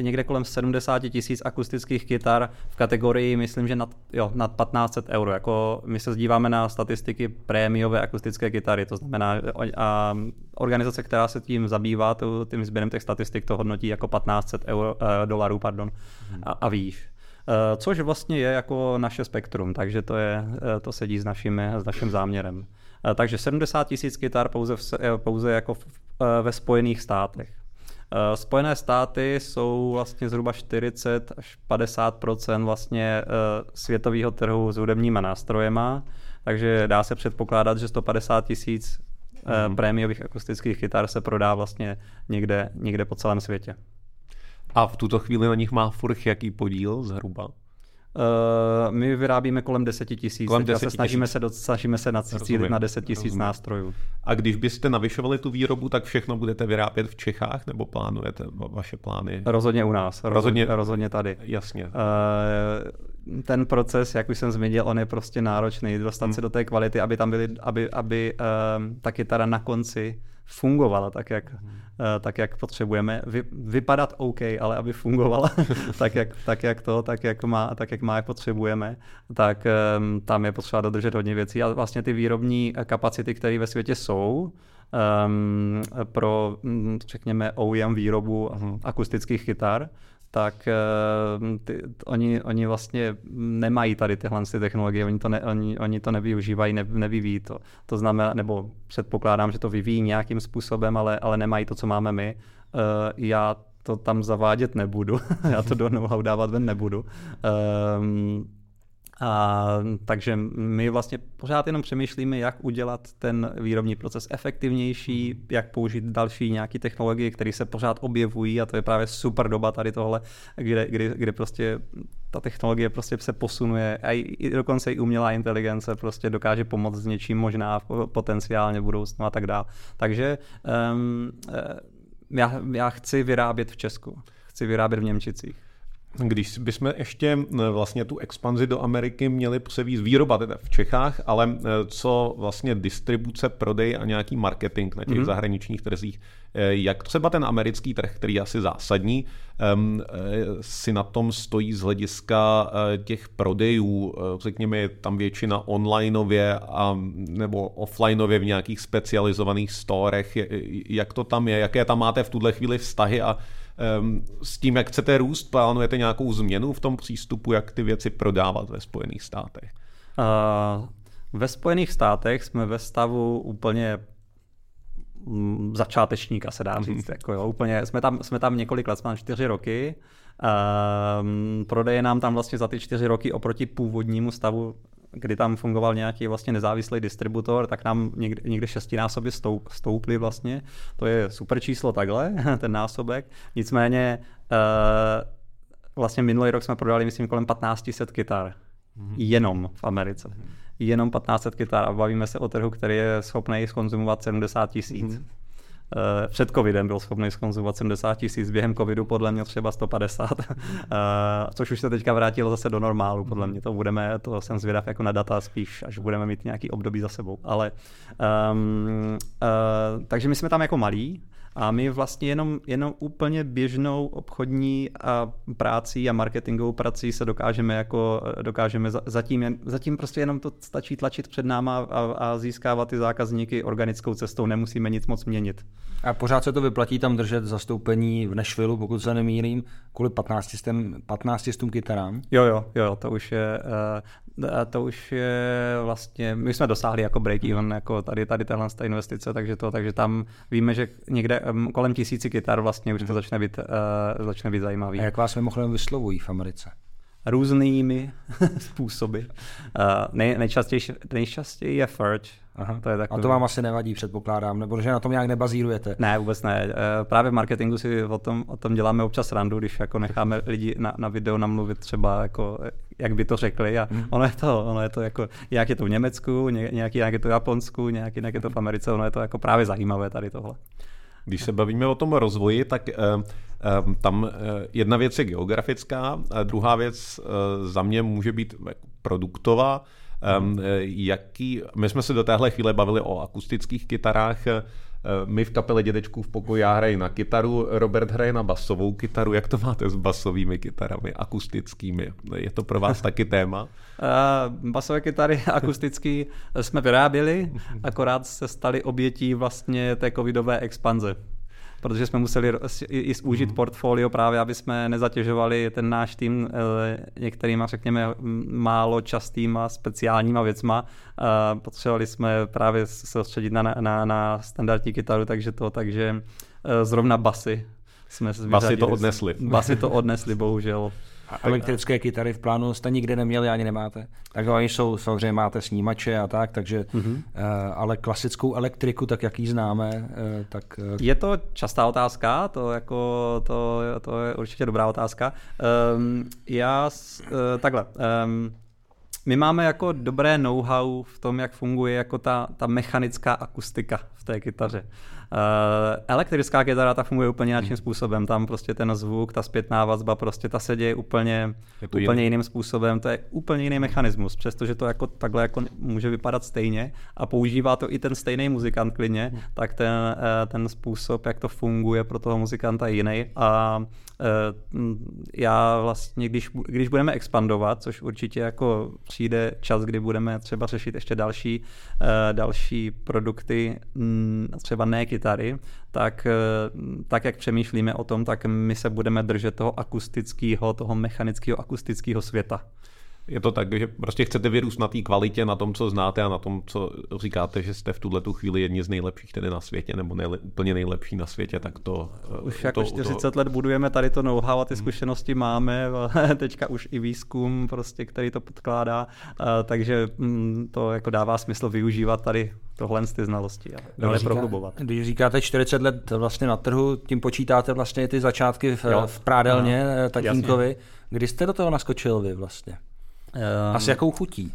někde kolem 70 tisíc akustických kytar v kategorii, myslím, že nad, jo, nad 1500 euro. Jako my se díváme na statistiky prémiové akustické kytary, to znamená a organizace, která se tím zabývá, tím sběrem těch statistik, to hodnotí jako 1500 euro, dolarů pardon, hmm. a, a výš. Eh, což vlastně je jako naše spektrum, takže to, je, eh, to sedí s naším, s naším záměrem. Eh, takže 70 tisíc kytar pouze, v, pouze jako v, ve Spojených státech. Spojené státy jsou vlastně zhruba 40 až 50% vlastně světového trhu s hudebníma nástrojema, takže dá se předpokládat, že 150 tisíc mm. prémiových akustických kytar se prodá vlastně někde, někde po celém světě. A v tuto chvíli na nich má Furch jaký podíl zhruba? Uh, my vyrábíme kolem 10 tisíc, kolem 10 snažíme, se do, snažíme se nacílit na 10 tisíc nástrojů. A když byste navyšovali tu výrobu, tak všechno budete vyrábět v Čechách, nebo plánujete vaše plány? Rozhodně u nás, rozhodně, rozhodně tady. Jasně. Uh, ten proces, jak už jsem zmínil, on je prostě náročný, dostat hmm. se do té kvality, aby tam byly, aby, aby um, ta kytara na konci fungovala tak, jak, hmm. uh, tak, jak potřebujeme. Vy, vypadat OK, ale aby fungovala tak, jak, tak, jak to, tak jak, má, tak, jak má, jak potřebujeme, tak um, tam je potřeba dodržet hodně věcí. A vlastně ty výrobní kapacity, které ve světě jsou, um, pro, mm, řekněme, OEM výrobu hmm. akustických kytar, tak uh, ty, oni, oni vlastně nemají tady tyhle ty technologie, oni to, ne, oni, oni to nevyužívají, ne, nevyvíjí to. To znamená, nebo předpokládám, že to vyvíjí nějakým způsobem, ale, ale nemají to, co máme my. Uh, já to tam zavádět nebudu, já to do know-how dávat ven nebudu. Um, a, takže my vlastně pořád jenom přemýšlíme, jak udělat ten výrobní proces efektivnější, jak použít další nějaké technologie, které se pořád objevují a to je právě super doba tady tohle, kde, kde, kde prostě ta technologie prostě se posunuje a i, dokonce i umělá inteligence prostě dokáže pomoct s něčím možná potenciálně v budoucnu a tak dále. Takže um, já, já chci vyrábět v Česku, chci vyrábět v Němčicích. Když bychom ještě vlastně tu expanzi do Ameriky měli převíz výroba teda v Čechách, ale co vlastně distribuce, prodej a nějaký marketing na těch mm-hmm. zahraničních trzích, e, jak třeba ten americký trh, který je asi zásadní, si na tom stojí z hlediska těch prodejů, řekněme, je tam většina onlineově a, nebo offlineově v nějakých specializovaných storech, jak to tam je, jaké tam máte v tuhle chvíli vztahy a s tím, jak chcete růst, plánujete nějakou změnu v tom přístupu, jak ty věci prodávat ve Spojených státech? Uh, ve Spojených státech jsme ve stavu úplně mm, začátečníka, se dá říct. Mm. Jako jo, úplně, jsme, tam, jsme tam několik let, jsme čtyři roky. Um, prodeje nám tam vlastně za ty čtyři roky oproti původnímu stavu kdy tam fungoval nějaký vlastně nezávislý distributor, tak nám někde, někde šestinásobně stoup, stouply vlastně. To je super číslo takhle, ten násobek. Nicméně uh, vlastně minulý rok jsme prodali, myslím, kolem 1500 kytar. Mm-hmm. Jenom v Americe. Mm-hmm. Jenom 1500 kytar a bavíme se o trhu, který je schopný skonzumovat 70 tisíc. Mm-hmm. Eh, před covidem byl schopný skonzumovat 70 tisíc, během covidu podle mě třeba 150, eh, což už se teďka vrátilo zase do normálu, podle mě to budeme, to jsem zvědav jako na data spíš, až budeme mít nějaký období za sebou, ale um, uh, takže my jsme tam jako malí, a my vlastně jenom, jenom úplně běžnou obchodní a práci a marketingovou prací se dokážeme jako, dokážeme zatím, zatím prostě jenom to stačí tlačit před náma a, a získávat ty zákazníky organickou cestou, nemusíme nic moc měnit. A pořád se to vyplatí tam držet zastoupení v Nashville, pokud se nemýlím, kvůli 15, 15 kytarám? Jo, jo, jo, to už je, uh, to už je vlastně, my jsme dosáhli jako break-even, jako tady, tady tahle investice, takže to, takže tam víme, že někde kolem tisíci kytar vlastně už to začne být, uh, začne být zajímavý. A jak vás mimochodem vyslovují v Americe? Různými způsoby. Uh, nej, nejčastěji, nejčastěji je Furch. Aha. To je takový... A to vám asi nevadí, předpokládám, nebo že na tom nějak nebazírujete? Ne, vůbec ne. Uh, právě v marketingu si o tom, o tom děláme občas randu, když jako necháme lidi na, na video namluvit třeba, jako, jak by to řekli. A hmm. ono je to, ono je to jako, nějak je to v Německu, nějaký, nějak je to v Japonsku, nějaký, nějak je to v Americe, ono je to jako právě zajímavé tady tohle. Když se bavíme o tom rozvoji, tak uh, uh, tam uh, jedna věc je geografická, druhá věc za mě může být produktová. Um, jaký, my jsme se do téhle chvíle bavili o akustických kytarách, my v kapele Dědečků v pokoji já hraji na kytaru, Robert hraje na basovou kytaru. Jak to máte s basovými kytarami, akustickými? Je to pro vás taky téma? Uh, basové kytary akustický jsme vyráběli, akorát se stali obětí vlastně té covidové expanze protože jsme museli i zúžit mm. portfolio právě, aby jsme nezatěžovali ten náš tým eh, některýma, řekněme, málo častýma speciálníma věcma. Potřebovali jsme právě se soustředit na, na, na standardní kytaru, takže to, takže eh, zrovna basy jsme Basy to odnesli. Basy to odnesli, bohužel. Elektrické kytary v plánu jste nikdy neměli, ani nemáte. Tak oni jsou, samozřejmě máte snímače a tak, takže, mm-hmm. uh, ale klasickou elektriku, tak jak ji známe, uh, tak... Uh... Je to častá otázka, to, jako, to, to je určitě dobrá otázka. Um, já, uh, takhle, um, my máme jako dobré know-how v tom, jak funguje jako ta, ta mechanická akustika v té kytaře. Elektrická kytara ta funguje úplně jiným způsobem, tam prostě ten zvuk, ta zpětná vazba, prostě ta se děje úplně, úplně jiný. jiným způsobem, to je úplně jiný mechanismus, přestože to jako takhle jako může vypadat stejně a používá to i ten stejný muzikant klidně, tak ten, eh, ten způsob, jak to funguje pro toho muzikanta je jiný. A eh, já vlastně, když, když budeme expandovat, což určitě jako přijde čas, kdy budeme třeba řešit ještě další, eh, další produkty, mm, třeba ne kytary, tak, tak jak přemýšlíme o tom, tak my se budeme držet toho akustického, toho mechanického akustického světa. Je to tak, že prostě chcete vyrůst na té kvalitě, na tom, co znáte a na tom, co říkáte, že jste v tuhle tu chvíli jedni z nejlepších tedy na světě, nebo nejle, úplně nejlepší na světě, tak to... Už to, jako 40 to... let budujeme tady to know-how a ty hmm. zkušenosti máme, teďka už i výzkum, prostě, který to podkládá, takže mm, to jako dává smysl využívat tady tohle ty znalosti a dále Říká, prohlubovat. Když říkáte 40 let vlastně na trhu, tím počítáte vlastně ty začátky v, v prádelně no, tatínkovi. Kdy jste do toho naskočil vy vlastně? Um, a s jakou chutí?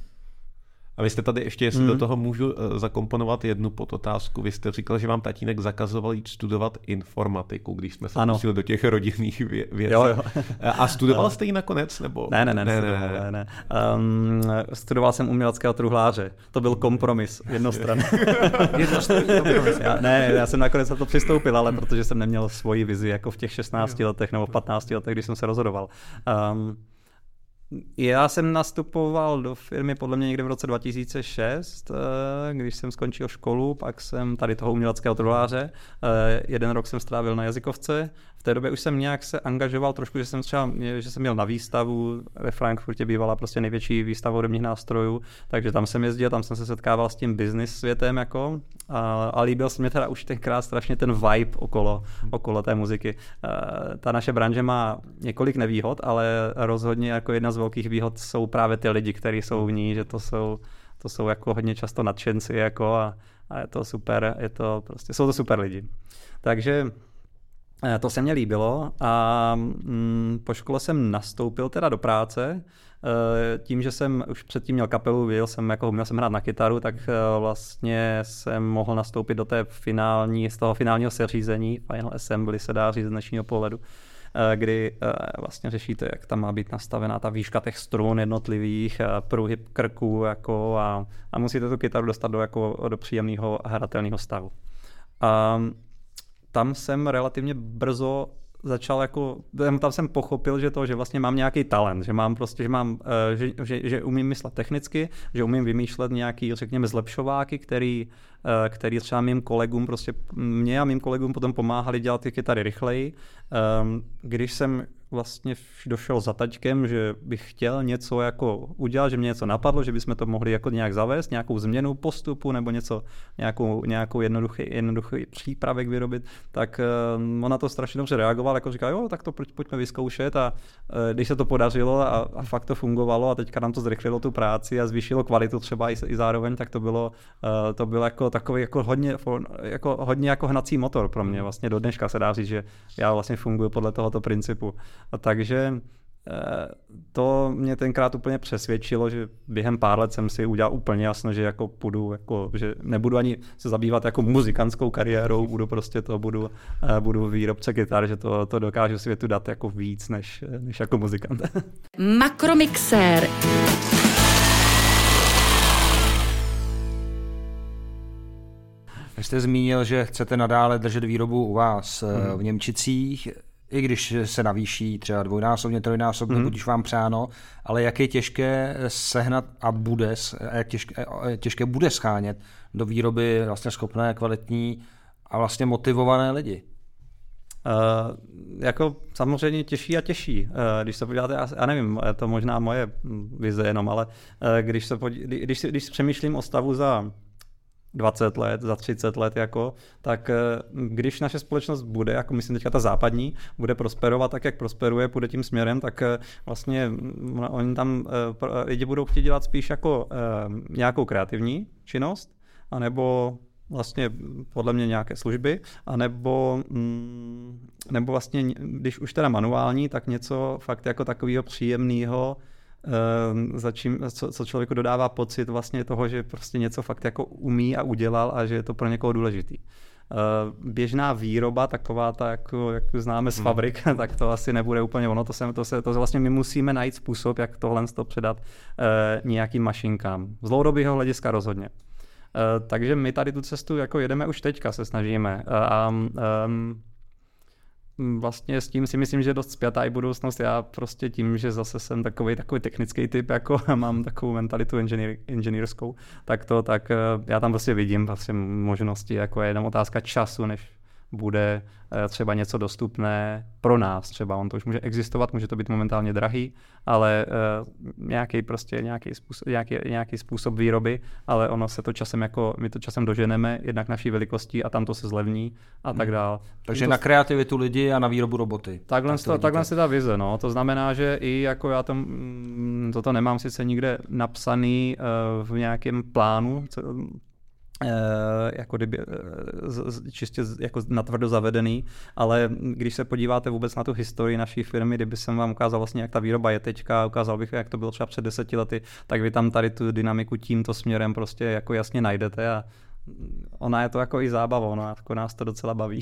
A vy jste tady ještě, jestli mm. do toho můžu uh, zakomponovat jednu podotázku. Vy jste říkal, že vám tatínek zakazoval jít studovat informatiku, když jsme se pustili do těch rodinných vě- věcí. Jo, jo. Eh, a studoval jste ji nakonec? Nebo? Ne, ne, ne. ne, ne, ne, ne. Um, studoval jsem uměleckého truhláře. To byl kompromis jednostranný. kompromis. já, ne, já jsem nakonec na to přistoupil, ale protože jsem neměl svoji vizi jako v těch 16 letech nebo 15 letech, když jsem se rozhodoval. Um, já jsem nastupoval do firmy podle mě někde v roce 2006, eh, když jsem skončil školu, pak jsem tady toho uměleckého truhláře. Eh, jeden rok jsem strávil na jazykovce. V té době už jsem nějak se angažoval trošku, že jsem třeba, že jsem měl na výstavu, ve Frankfurtě bývala prostě největší výstava hudebních nástrojů, takže tam jsem jezdil, tam jsem se setkával s tím business světem jako a, a líbil se mi teda už tenkrát strašně ten vibe okolo, okolo té muziky. Eh, ta naše branže má několik nevýhod, ale rozhodně jako jedna z z velkých výhod jsou právě ty lidi, kteří jsou v ní, že to jsou, to jsou jako hodně často nadšenci jako a, a je to super, je to prostě, jsou to super lidi. Takže eh, to se mně líbilo a mm, po škole jsem nastoupil teda do práce. Eh, tím, že jsem už předtím měl kapelu, věděl jsem, jako měl jsem hrát na kytaru, tak eh, vlastně jsem mohl nastoupit do té finální, z toho finálního seřízení, Final Assembly se dá říct z dnešního pohledu. Eh, kdy eh, vlastně řešíte, jak tam má být nastavená ta výška těch strun jednotlivých, eh, pruhy krků jako a, a musíte tu kytaru dostat do, jako, do příjemného hratelného stavu. A tam jsem relativně brzo začal jako, tam jsem pochopil, že to, že vlastně mám nějaký talent, že mám prostě, že mám, že, že, že umím myslet technicky, že umím vymýšlet nějaký, řekněme, zlepšováky, který, který třeba mým kolegům, prostě mě a mým kolegům potom pomáhali dělat ty kytary rychleji. Ehm, když jsem vlastně došel za taťkem, že bych chtěl něco jako udělat, že mě něco napadlo, že bychom to mohli jako nějak zavést, nějakou změnu postupu nebo něco, nějakou, nějakou jednoduchý, jednoduchý přípravek vyrobit, tak uh, ona to strašně dobře reagovala, jako říká, jo, tak to pojďme vyzkoušet a uh, když se to podařilo a, a fakt to fungovalo a teďka nám to zrychlilo tu práci a zvýšilo kvalitu třeba i, i zároveň, tak to bylo, uh, to bylo jako takový jako hodně, jako hodně jako hnací motor pro mě, vlastně do dneška se dá říct, že já vlastně funguji podle tohoto principu. A takže eh, to mě tenkrát úplně přesvědčilo, že během pár let jsem si udělal úplně jasno, že jako půjdu, jako, že nebudu ani se zabývat jako muzikantskou kariérou, budu prostě to, budu, eh, budu výrobce kytar, že to, to dokážu světu dát jako víc než, než jako muzikant. Makromixér. Jste zmínil, že chcete nadále držet výrobu u vás hmm. v Němčicích i když se navýší třeba dvojnásobně, trojnásobně, mm. když vám přáno, ale jak je těžké sehnat a bude, jak těžké, těžké bude schánět do výroby vlastně schopné, kvalitní a vlastně motivované lidi. Uh, jako samozřejmě těžší a těžší. Uh, když se podíváte, já, já nevím, je to možná moje vize jenom, ale uh, když, se podí, když, když, když přemýšlím o stavu za 20 let, za 30 let, jako, tak eh, když naše společnost bude, jako myslím teďka ta západní, bude prosperovat tak, jak prosperuje, půjde tím směrem, tak eh, vlastně mm, oni tam eh, lidi budou chtít dělat spíš jako nějakou kreativní činnost, anebo vlastně podle mě nějaké služby, anebo mm, nebo vlastně, když už teda manuální, tak něco fakt jako takového příjemného, za čím, co, co člověku dodává pocit vlastně toho, že prostě něco fakt jako umí a udělal a že je to pro někoho důležitý. běžná výroba, taková ta, jako, jak známe z hmm. fabrik, hmm. tak to asi nebude úplně ono. To, se, to, se, to vlastně my musíme najít způsob, jak tohle to předat uh, nějakým mašinkám. Z dlouhodobého hlediska rozhodně. Uh, takže my tady tu cestu jako jedeme už teďka, se snažíme. Uh, um, vlastně s tím si myslím, že je dost spjatá i budoucnost. Já prostě tím, že zase jsem takový takový technický typ, jako mám takovou mentalitu inženýr, inženýrskou, tak to, tak já tam prostě vidím vlastně možnosti, jako je jenom otázka času, než bude eh, třeba něco dostupné pro nás. Třeba on to už může existovat, může to být momentálně drahý, ale uh, nějaký prostě nějaký způsob, nějaký, nějaký způsob výroby, ale ono se to časem jako, my to časem doženeme, jednak naší velikostí a tam to se zlevní a tak hmm. dál. Takže to, na kreativitu lidi a na výrobu roboty. Takhle, tak to, takhle se ta vize, no. To znamená, že i jako já tam, mm, toto nemám sice nikde napsaný uh, v nějakém plánu, Eh, jako kdyby eh, čistě jako natvrdo zavedený, ale když se podíváte vůbec na tu historii naší firmy, kdyby jsem vám ukázal vlastně, jak ta výroba je teďka, ukázal bych, jak to bylo třeba před deseti lety, tak vy tam tady tu dynamiku tímto směrem prostě jako jasně najdete a ona je to jako i zábava, ona jako nás to docela baví.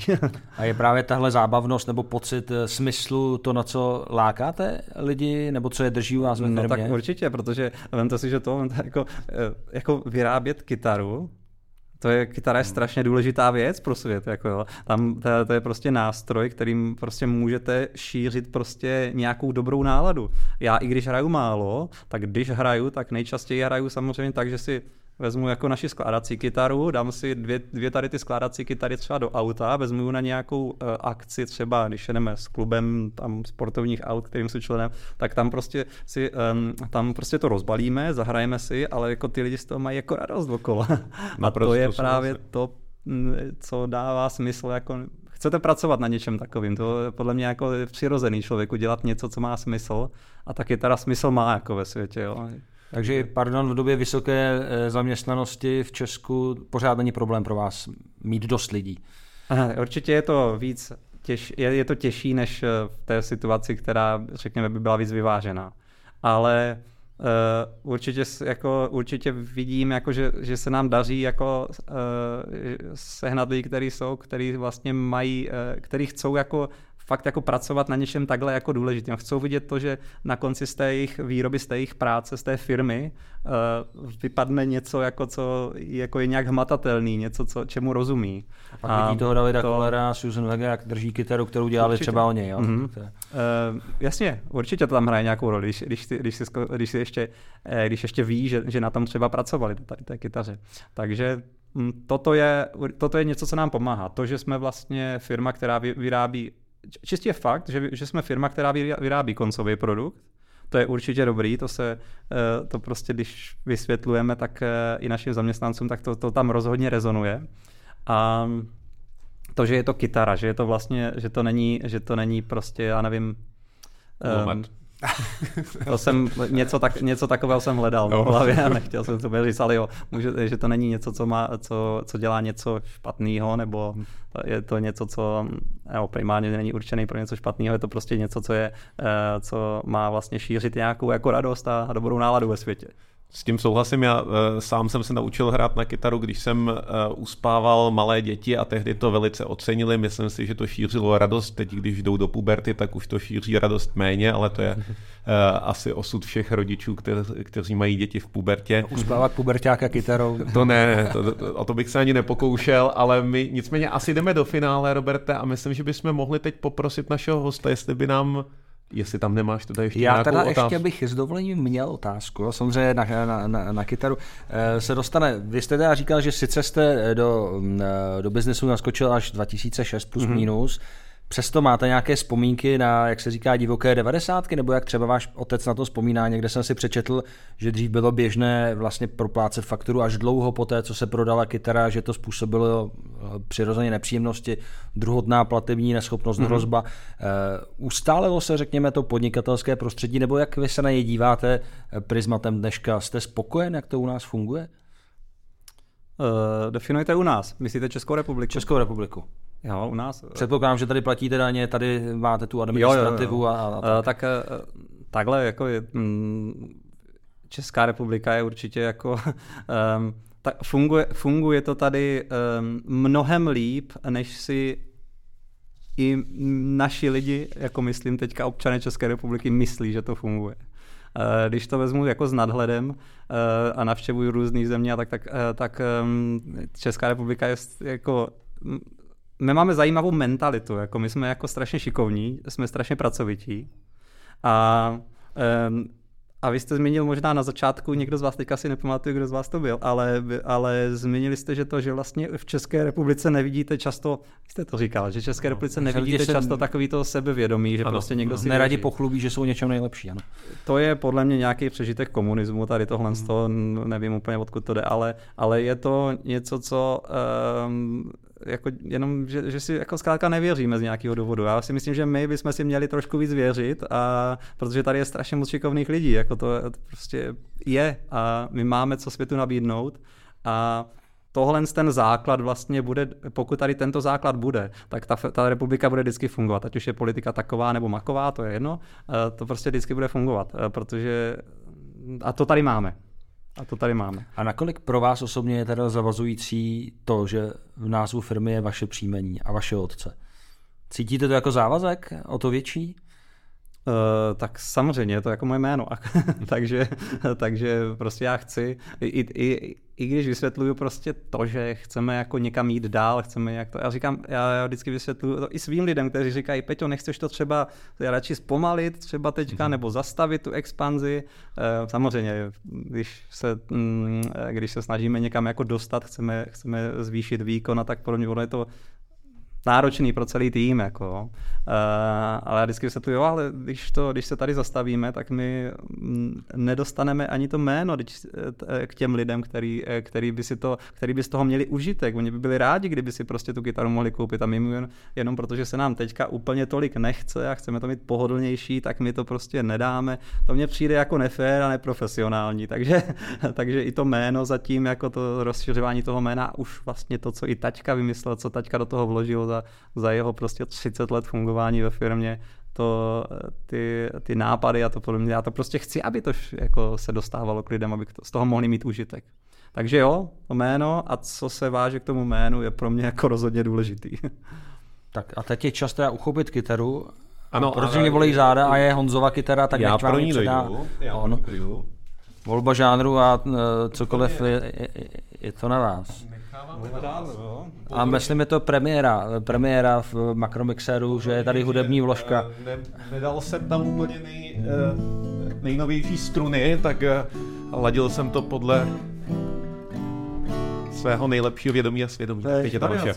a je právě tahle zábavnost nebo pocit eh, smyslu to, na co lákáte lidi, nebo co je drží u vás ve No tak určitě, protože vemte si, že to jako, jako vyrábět kytaru, to je, kytara je hmm. strašně důležitá věc pro svět. Jako jo. Tam to, to, je prostě nástroj, kterým prostě můžete šířit prostě nějakou dobrou náladu. Já i když hraju málo, tak když hraju, tak nejčastěji hraju samozřejmě tak, že si vezmu jako naši skládací kytaru, dám si dvě, dvě tady ty skládací kytary třeba do auta, vezmu ji na nějakou uh, akci, třeba když jedeme s klubem tam sportovních aut, kterým jsou členem, tak tam prostě si, um, tam prostě to rozbalíme, zahrajeme si, ale jako ty lidi z toho mají jako radost okolo. A to je právě to, co dává smysl jako chcete pracovat na něčem takovým. To je podle mě jako přirozený člověku dělat něco, co má smysl a taky teda smysl má jako ve světě. Jo. Takže, pardon, v době vysoké eh, zaměstnanosti v Česku pořád není problém pro vás mít dost lidí. Aha, určitě je to víc těž, je, je to těžší než eh, v té situaci, která, řekněme, by byla víc vyvážená. Ale Uh, určitě, jako, určitě vidím, jako, že, že se nám daří jako, uh, sehnat lidi, kteří jsou, kteří vlastně mají, uh, kteří chcou jako fakt jako pracovat na něčem takhle jako důležitým. Chcou vidět to, že na konci z té jejich výroby, z té jejich práce, z té firmy uh, vypadne něco, jako, co jako je nějak hmatatelný, něco, co, čemu rozumí. A pak vidí toho Davida to... Kolera a Susan Weger, jak drží kytaru, kterou dělali určitě. třeba oni. Jo? Mm-hmm. Uh, jasně, určitě to tam hraje nějakou roli, když, když, když, si, když, si ještě, eh, když ještě ví, že, že na tom třeba pracovali, tady té kytaře. Takže hm, toto je, toto je něco, co nám pomáhá. To, že jsme vlastně firma, která vyrábí čistě fakt, že, že jsme firma, která vyrábí koncový produkt, to je určitě dobrý, to se, eh, to prostě, když vysvětlujeme tak eh, i našim zaměstnancům, tak to, to tam rozhodně rezonuje. A to, že je to kytara, že je to vlastně, že to není, že to není prostě, já nevím, um, to jsem, něco, tak, něco takového jsem hledal no. v hlavě a nechtěl jsem to říct, ale jo, může, že to není něco, co, má, co, co dělá něco špatného, nebo je to něco, co jo, primárně není určený pro něco špatného, je to prostě něco, co, je, eh, co má vlastně šířit nějakou jako radost a dobrou náladu ve světě. S tím souhlasím, já uh, sám jsem se naučil hrát na kytaru, když jsem uh, uspával malé děti a tehdy to velice ocenili. Myslím si, že to šířilo radost. Teď, když jdou do puberty, tak už to šíří radost méně, ale to je uh, asi osud všech rodičů, kteř, kteří mají děti v pubertě. Uspávat pubertáka kytarou. To ne, to, to, o to bych se ani nepokoušel, ale my nicméně asi jdeme do finále, Roberte, a myslím, že bychom mohli teď poprosit našeho hosta, jestli by nám Jestli tam nemáš teda ještě Já teda otázku. ještě bych s dovolením měl otázku, samozřejmě na, na, na, na kytaru e, se dostane, vy jste teda říkal, že sice jste do, do biznesu naskočil až 2006 plus mm-hmm. minus, Přesto máte nějaké vzpomínky na, jak se říká, divoké devadesátky, nebo jak třeba váš otec na to vzpomíná? Někde jsem si přečetl, že dřív bylo běžné vlastně proplácet fakturu až dlouho po té, co se prodala kytara, že to způsobilo eh, přirozeně nepříjemnosti, druhotná platební neschopnost, mm-hmm. hrozba. Uh, ustálilo se, řekněme, to podnikatelské prostředí, nebo jak vy se na něj díváte eh, prismatem dneška? Jste spokojen, jak to u nás funguje? Uh, definujte u nás. Myslíte Českou republiku? Českou republiku. Jo, u nás. Předpokládám, že tady platíte daně, tady máte tu administrativu jo, jo, jo. A, a tak. Uh, tak uh, takhle jako je, mm, Česká republika je určitě jako um, tak funguje, funguje to tady um, mnohem líp, než si i naši lidi, jako myslím teďka občané České republiky, myslí, že to funguje. Uh, když to vezmu jako s nadhledem uh, a navštěvuju různé země, tak, tak, uh, tak um, Česká republika je jako my máme zajímavou mentalitu, jako my jsme jako strašně šikovní, jsme strašně pracovití a um, a vy jste zmínil možná na začátku, někdo z vás teďka si nepamatuje, kdo z vás to byl, ale, ale zmínili jste, že to, že vlastně v České republice nevidíte často, jste to říkal, že v České no, republice nevidíte se... často takový to sebevědomí, že ano, prostě někdo no, si neradi pochlubí, že jsou něčem nejlepší. Ano. To je podle mě nějaký přežitek komunismu, tady tohle hmm. z toho nevím úplně, odkud to jde, ale, ale je to něco, co um, jako jenom, že, že si jako zkrátka nevěříme z nějakého důvodu. Já si myslím, že my bychom si měli trošku víc věřit, a, protože tady je strašně moc šikovných lidí, jako to, to prostě je a my máme co světu nabídnout a tohle ten základ vlastně bude, pokud tady tento základ bude, tak ta, ta republika bude vždycky fungovat. Ať už je politika taková nebo maková, to je jedno, to prostě vždycky bude fungovat, protože a to tady máme. A to tady máme. A nakolik pro vás osobně je teda zavazující to, že v názvu firmy je vaše příjmení a vaše otce? Cítíte to jako závazek o to větší? Uh, tak samozřejmě je to jako moje jméno. takže, takže prostě já chci, i, i, i když vysvětluju prostě to, že chceme jako někam jít dál, chceme jak to, já říkám, já, já vždycky vysvětluju to i svým lidem, kteří říkají, Peťo, nechceš to třeba radši zpomalit třeba teďka, mm-hmm. nebo zastavit tu expanzi. Uh, samozřejmě, když se, mm, když se snažíme někam jako dostat, chceme, chceme zvýšit výkon a tak podobně, ono je to náročný pro celý tým, jako. Uh, ale já vždycky se tu, jo, ale když, to, když se tady zastavíme, tak my nedostaneme ani to jméno k těm lidem, který, který, by si to, který by z toho měli užitek. Oni by byli rádi, kdyby si prostě tu kytaru mohli koupit a my jen, jenom protože se nám teďka úplně tolik nechce a chceme to mít pohodlnější, tak my to prostě nedáme. To mně přijde jako nefér a neprofesionální, takže, takže i to jméno zatím, jako to rozšiřování toho jména, už vlastně to, co i taťka vymyslel, co taťka do toho vložil za, za jeho prostě 30 let fungování ve firmě, to, ty, ty nápady a to podobně. Já to prostě chci, aby to jako se dostávalo k lidem, aby to, z toho mohli mít užitek. Takže jo, to jméno a co se váže k tomu jménu je pro mě jako rozhodně důležitý. Tak a teď je čas teda uchopit kytaru, ano, protože mě volí záda a je Honzova kytara, tak já pro ní dojdu. Já on. Volba žánru a uh, cokoliv je, je, je to na vás. A myslím, je to premiéra, premiéra v Makromixeru, že je tady hudební vložka. Ne, nedal jsem tam úplně nej, eh, nejnovější struny, tak eh, ladil jsem to podle svého nejlepšího vědomí a svědomí. Teď je to vaše.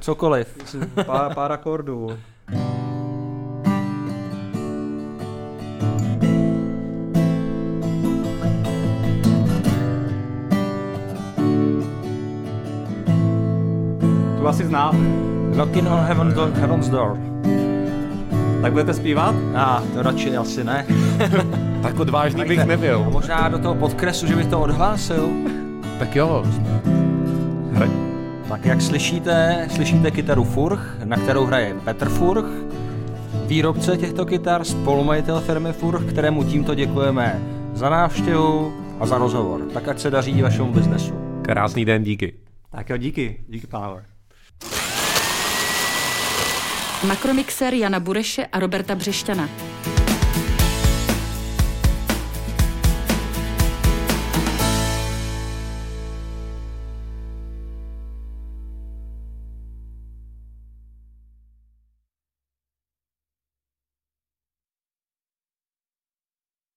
Cokoliv. Pár, pár akordů. Tu asi znám. Knocking on heaven door, Heaven's Door. Tak budete zpívat? A, to radši asi ne. tak odvážný bych nebyl. A možná do toho podkresu, že bych to odhlásil. Tak jo. Hraj. Tak jak slyšíte, slyšíte kytaru Furch, na kterou hraje Petr Furch, výrobce těchto kytar, spolumajitel firmy Furch, kterému tímto děkujeme za návštěvu a za rozhovor. Tak ať se daří vašemu biznesu. Krásný den, díky. Tak jo, díky. Díky, pánové. Makromixer Jana Bureše a Roberta Břešťana.